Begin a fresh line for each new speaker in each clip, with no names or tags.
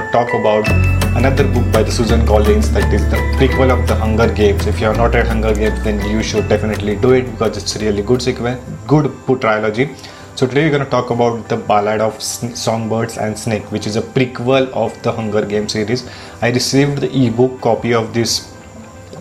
gonna talk about another book by the Susan Collins that is the prequel of the Hunger Games. If you have not read Hunger Games, then you should definitely do it because it's really good sequence, good book trilogy. So today we're going to talk about the Ballad of Songbirds and Snake, which is a prequel of the Hunger Games series. I received the ebook copy of this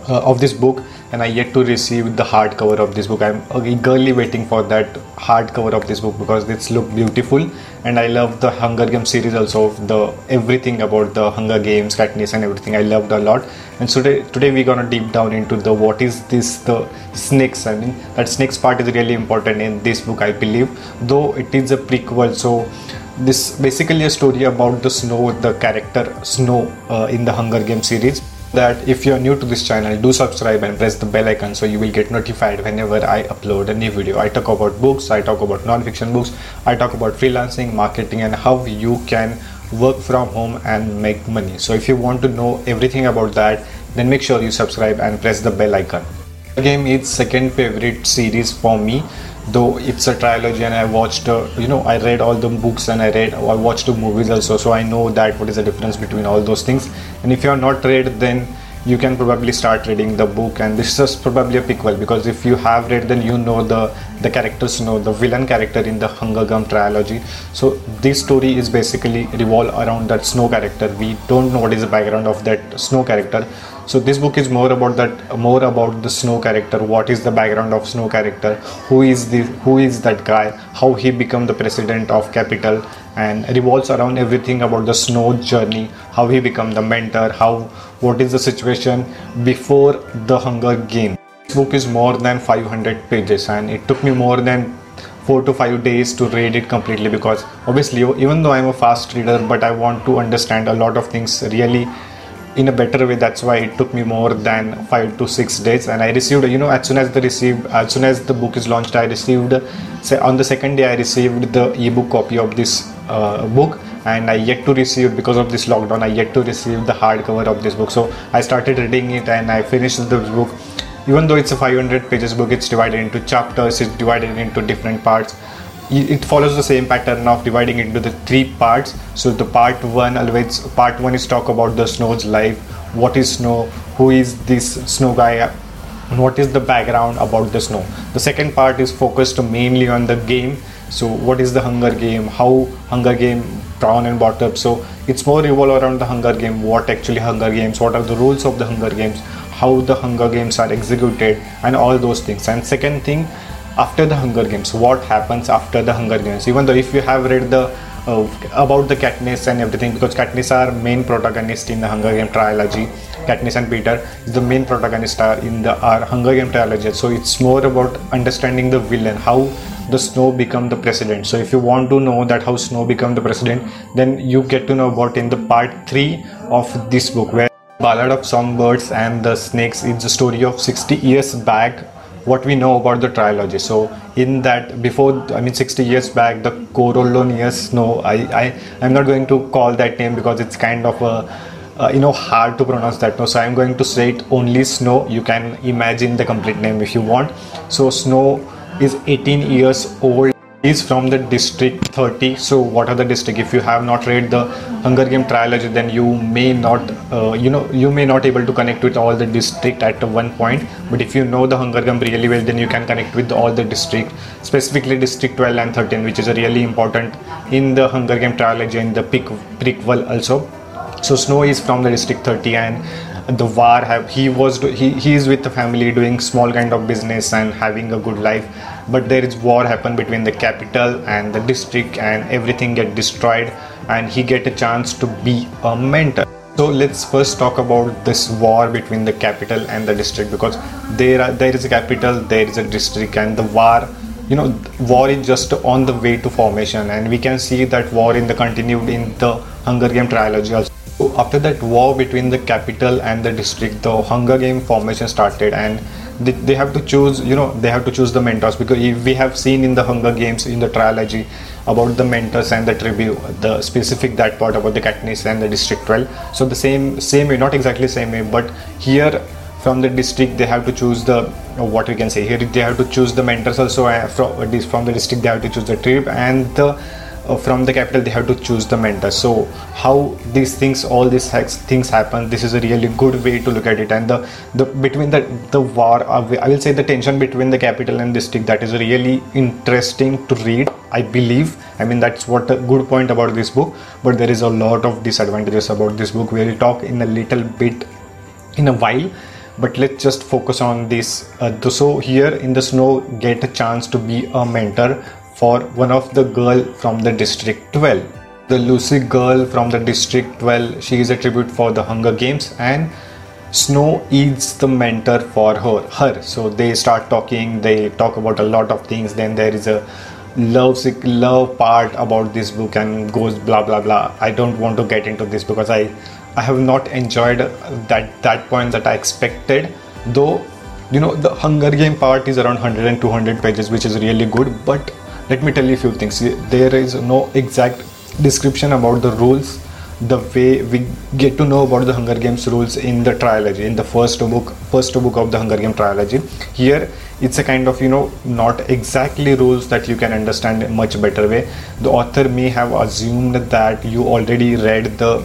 uh, of this book and I yet to receive the hardcover of this book. I'm eagerly waiting for that hardcover of this book because it's look beautiful and I love the Hunger Games series also of the everything about the Hunger Games, Katniss and everything I loved a lot. And so today today we're gonna deep down into the what is this the snakes. I mean that snakes part is really important in this book I believe though it is a prequel so this basically a story about the snow the character snow uh, in the Hunger Games series that if you're new to this channel do subscribe and press the bell icon so you will get notified whenever I upload a new video. I talk about books, I talk about non-fiction books, I talk about freelancing, marketing and how you can work from home and make money. So if you want to know everything about that then make sure you subscribe and press the bell icon. Game is second favorite series for me though it's a trilogy and i watched uh, you know i read all the books and i read i watched the movies also so i know that what is the difference between all those things. And if you are not read then you can probably start reading the book and this is probably a prequel because if you have read then you know the the characters know the villain character in the hunger Games trilogy. So this story is basically revolve around that snow character. We don't know what is the background of that snow character so this book is more about that more about the snow character. What is the background of snow character? Who is the who is that guy? How he become the president of Capitol and revolves around everything about the snow journey. How he become the mentor? How what is the situation before the hunger game this book is more than 500 pages and it took me more than four to five days to read it completely because obviously even though i'm a fast reader but i want to understand a lot of things really in a better way. That's why it took me more than five to six days. And i received you know as soon as the received as soon as the book is launched i received say on the second day i received the ebook copy of this uh, book. And I yet to receive because of this lockdown I yet to receive the hardcover of this book. So I started reading it and I finished the book. Even though it's a 500 pages book it's divided into chapters it's divided into different parts it follows the same pattern of dividing into the three parts. So the part one always part one is talk about the snow's life. What is snow? Who is this snow guy? What is the background about the snow? The second part is focused mainly on the game. So what is the hunger game? How hunger game drawn and brought up? So it's more revolve around the hunger game. What actually hunger games? What are the rules of the hunger games? How the hunger games are executed? And all those things. And second thing after the hunger games what happens after the hunger games even though if you have read the uh, about the Katniss and everything because Katniss are main protagonist in the Hunger Game trilogy. Katniss and Peeta is the main protagonist in the Hunger Game trilogy. So it's more about understanding the villain, how the Snow become the president. So if you want to know that how Snow become the president, then you get to know about in the part three of this book where Ballad of Songbirds and the Snakes is the story of 60 years back what we know about the trilogy. So in that before I mean 60 years back the Coriolanus Snow I, I I'm not going to call that name because it's kind of a uh, you know hard to pronounce that no so i'm going to say it only snow. You can imagine the complete name if you want. So snow is 18 years old is from the district 30 so what are the district? If you have not read the hunger game trilogy then you may not uh, you know you may not able to connect with all the district at one point. But if you know the hunger game really well then you can connect with all the district specifically district 12 and 13 which is really important in the hunger game trilogy and the prequel also. So snow is from the district 30 and the war have he was he, he is with the family doing small kind of business and having a good life. But there is war happen between the Capitol and the district and everything get destroyed and he get a chance to be a mentor. So let's first talk about this war between the Capitol and the district because there are, there is a Capitol there is a district and the war you know war is just on the way to formation and we can see that war in the continued in the hunger game trilogy also. so after that war between the Capitol and the district, the Hunger Game formation started, and they, they have to choose. You know, they have to choose the mentors because we have seen in the Hunger Games in the trilogy about the mentors and the tribute, the specific that part about the Katniss and the District 12. So the same same way, not exactly same way, but here from the district they have to choose the what we can say here they have to choose the mentors also uh, from, from the district they have to choose the trip and the uh, from the Capitol they have to choose the mentor. So how these things all these things happen this is a really good way to look at it. And the the between the the war uh, i will say the tension between the capital and district that is really interesting to read i believe. I mean that's what a good point about this book. But there is a lot of disadvantages about this book. We'll talk in a little bit in a while. But let's just focus on this uh, so here in the snow get a chance to be a mentor for one of the girl from the district 12 the lucy girl from the district 12 she is a tribute for the hunger games and snow is the mentor for her her so they start talking they talk about a lot of things then there is a love love part about this book and goes blah blah blah i don't want to get into this because i I have not enjoyed that that point that I expected. Though, you know, the Hunger Game part is around 100 and 200 pages, which is really good. But let me tell you a few things. There is no exact description about the rules. The way we get to know about the Hunger Games rules in the trilogy, in the first book, first book of the Hunger Game trilogy. Here, it's a kind of you know not exactly rules that you can understand much better way. The author may have assumed that you already read the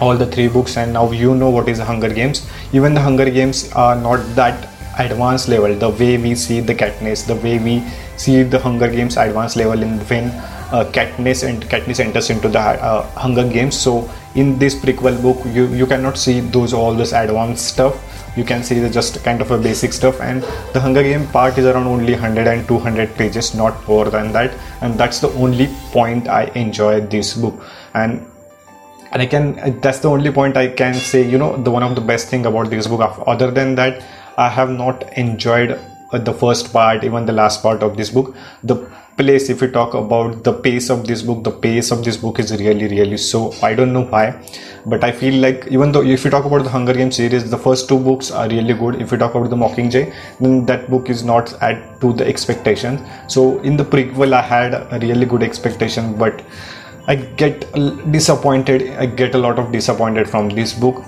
all the three books and now you know what is the hunger games even the hunger games are not that advanced level the way we see the katniss the way we see the hunger games advanced level in when uh, katniss and katniss enters into the uh, hunger games. So in this prequel book you you cannot see those all this advanced stuff. You can see the just kind of a basic stuff. And the hunger game part is around only 100 and 200 pages not more than that. And that's the only point i enjoy this book. And and i can that's the only point i can say you know the one of the best thing about this book other than that i have not enjoyed uh, the first part even the last part of this book the place if we talk about the pace of this book the pace of this book is really really so i don't know why but i feel like even though if you talk about the hunger games series the first two books are really good if you talk about the mockingjay then that book is not at to the expectations. so in the prequel i had a really good expectation but I get disappointed. I get a lot of disappointed from this book.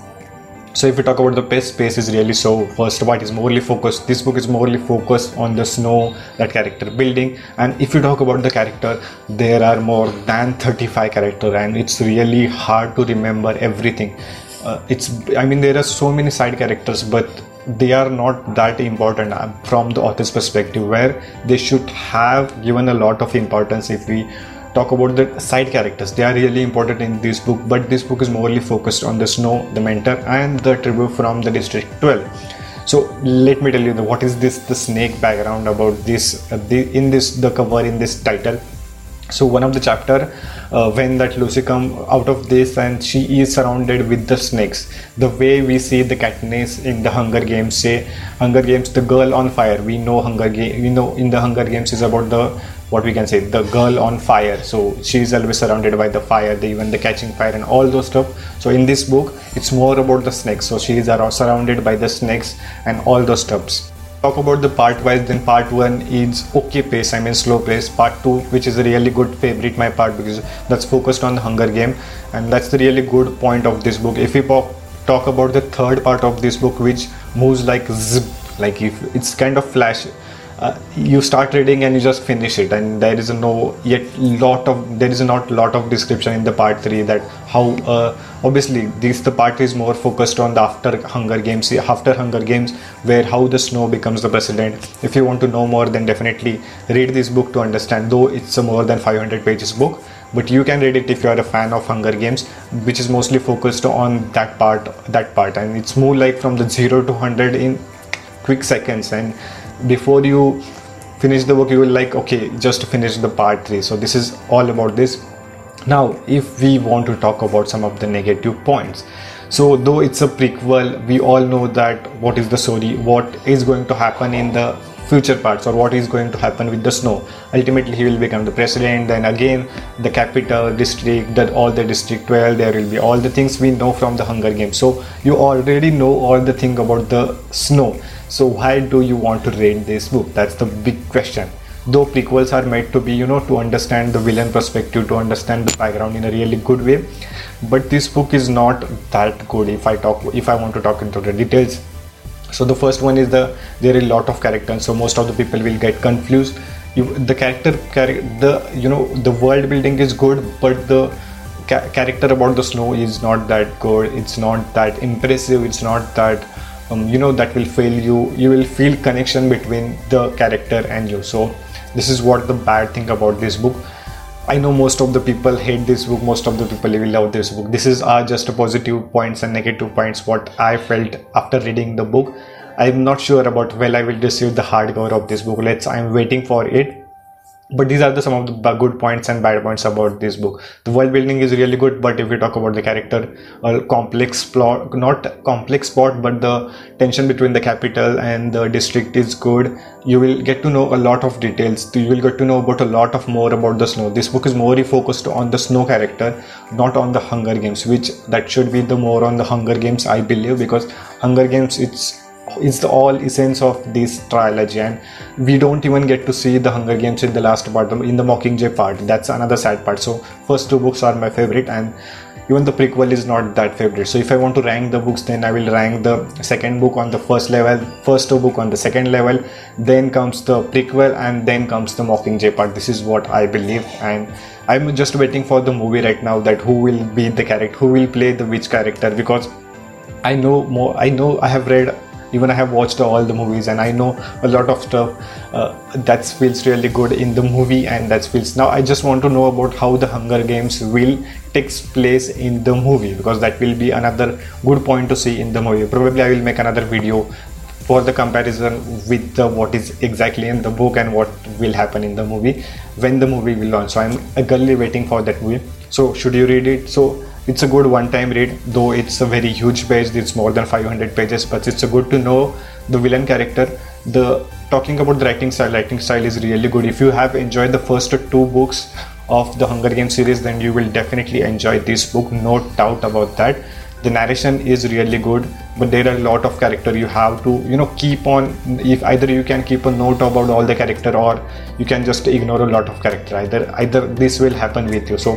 So if we talk about the pace, pace is really so. First part is morely focused. This book is morely focused on the snow, that character building. And if you talk about the character, there are more than 35 characters, and it's really hard to remember everything. Uh, it's I mean there are so many side characters, but they are not that important uh, from the author's perspective, where they should have given a lot of importance if we talk about the side characters. They are really important in this book but this book is morely focused on the snow the mentor and the tribute from the district 12 so let me tell you what is this the snake background about this uh, the, in this the cover in this title? So one of the chapter uh, when that lucy come out of this and she is surrounded with the snakes. The way we see the katniss in the hunger games say hunger games the girl on fire. We know hunger game we know in the hunger games is about the what we can say the girl on fire. So she's always surrounded by the fire the, even the catching fire and all those stuff. So in this book it's more about the snakes. So she is surrounded by the snakes and all those stuffs talk about the part wise then part one is okay pace i mean slow pace. Part two which is a really good favorite my part because that's focused on the hunger game. And that's the really good point of this book. If we talk about the third part of this book which moves like zip like if it's kind of flash uh, you start reading and you just finish it and there is no yet lot of there is not lot of description in the part 3 that how uh, obviously this the part is more focused on the after hunger games after hunger games where how the snow becomes the president. If you want to know more then definitely read this book to understand though it's a more than 500 pages book but you can read it if you are a fan of hunger games which is mostly focused on that part that part. And it's more like from the 0 to 100 in quick seconds and before you finish the book you will like okay just finish the part 3 so this is all about this. Now if we want to talk about some of the negative points so though it's a prequel we all know that what is the story what is going to happen in the future parts or what is going to happen with the snow. Ultimately he will become the president then again the Capitol district that all the district 12 there will be all the things we know from the hunger games. So you already know all the thing about the snow so why do you want to read this book? That's the big question. Though prequels are made to be, you know, to understand the villain perspective, to understand the background in a really good way, but this book is not that good. If I talk, if I want to talk into the details, so the first one is the there are a lot of characters, so most of the people will get confused you, the character the you know the world building is good but the ca- character about the snow is not that good it's not that impressive it's not that um, you know that will fail you you will feel connection between the character and you so this is what the bad thing about this book I know most of the people hate this book, most of the people will love this book. This is uh, just a positive points and negative points what I felt after reading the book. I'm not sure about when I will receive the hardcover of this book. Let's I'm waiting for it but these are the some of the good points and bad points about this book. The world building is really good but if we talk about the character a complex plot not complex plot but the tension between the Capitol and the district is good. You will get to know a lot of details. You will get to know about a lot of more about the snow. This book is more focused on the snow character not on the hunger games which that should be the more on the hunger games i believe because hunger games it's is the all essence of this trilogy and we don't even get to see the hunger games in the last part in the mockingjay part. That's another sad part. So first two books are my favorite and even the prequel is not that favorite. So if i want to rank the books then i will rank the second book on the first level first two book on the second level then comes the prequel and then comes the mockingjay part. This is what i believe and i'm just waiting for the movie right now that who will be the character who will play the which character because i know more i know i have read even i have watched all the movies and i know a lot of stuff uh, that feels really good in the movie and that feels now i just want to know about how the hunger games will takes place in the movie because that will be another good point to see in the movie. Probably i will make another video for the comparison with the what is exactly in the book and what will happen in the movie when the movie will launch. So i'm eagerly waiting for that movie. So should you read it? So it's a good one-time read though it's a very huge page. It's more than 500 pages but it's a good to know the villain character. The talking about the writing style writing style is really good. If you have enjoyed the first two books of the hunger games series then you will definitely enjoy this book no doubt about that. The narration is really good but there are a lot of character you have to you know keep on. If either you can keep a note about all the character or you can just ignore a lot of character either either this will happen with you. So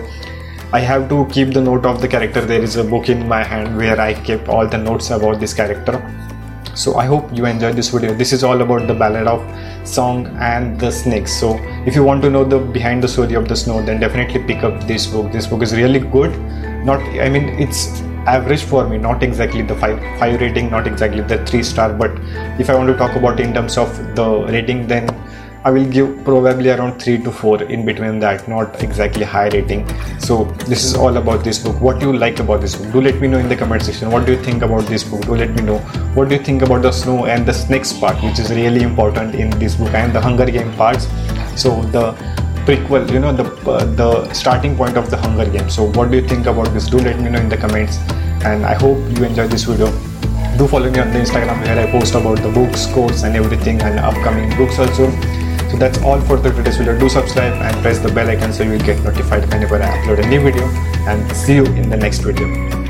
I have to keep the note of the character. There is a book in my hand where I keep all the notes about this character. So I hope you enjoyed this video. This is all about the ballad of song and the snakes. So if you want to know the behind the story of the snow, then definitely pick up this book. This book is really good. Not I mean it's average for me, not exactly the five five rating, not exactly the three star, but if I want to talk about in terms of the rating, then I will give probably around 3 to 4 in between that, not exactly high rating. So, this is all about this book. What you like about this book? Do let me know in the comment section. What do you think about this book? Do let me know. What do you think about the snow and the snakes part, which is really important in this book, and the Hunger Game parts. So, the prequel, you know, the uh, the starting point of the Hunger game So, what do you think about this? Do let me know in the comments. And I hope you enjoyed this video do follow me on the instagram where i post about the books course and everything and upcoming books also so that's all for today's video. Do subscribe and press the bell icon so you will get notified whenever I upload a new video and see you in the next video.